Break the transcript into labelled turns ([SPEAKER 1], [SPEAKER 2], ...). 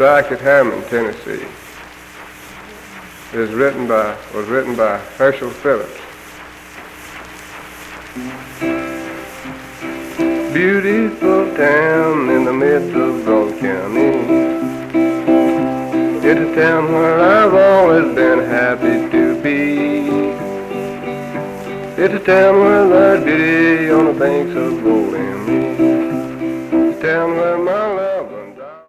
[SPEAKER 1] Strike at Harriman, Tennessee. Is written by was written by Herschel Phillips. Beautiful town in the midst of Roane County. It's a town where I've always been happy to be. It's a town where there's beauty on the banks of Rolling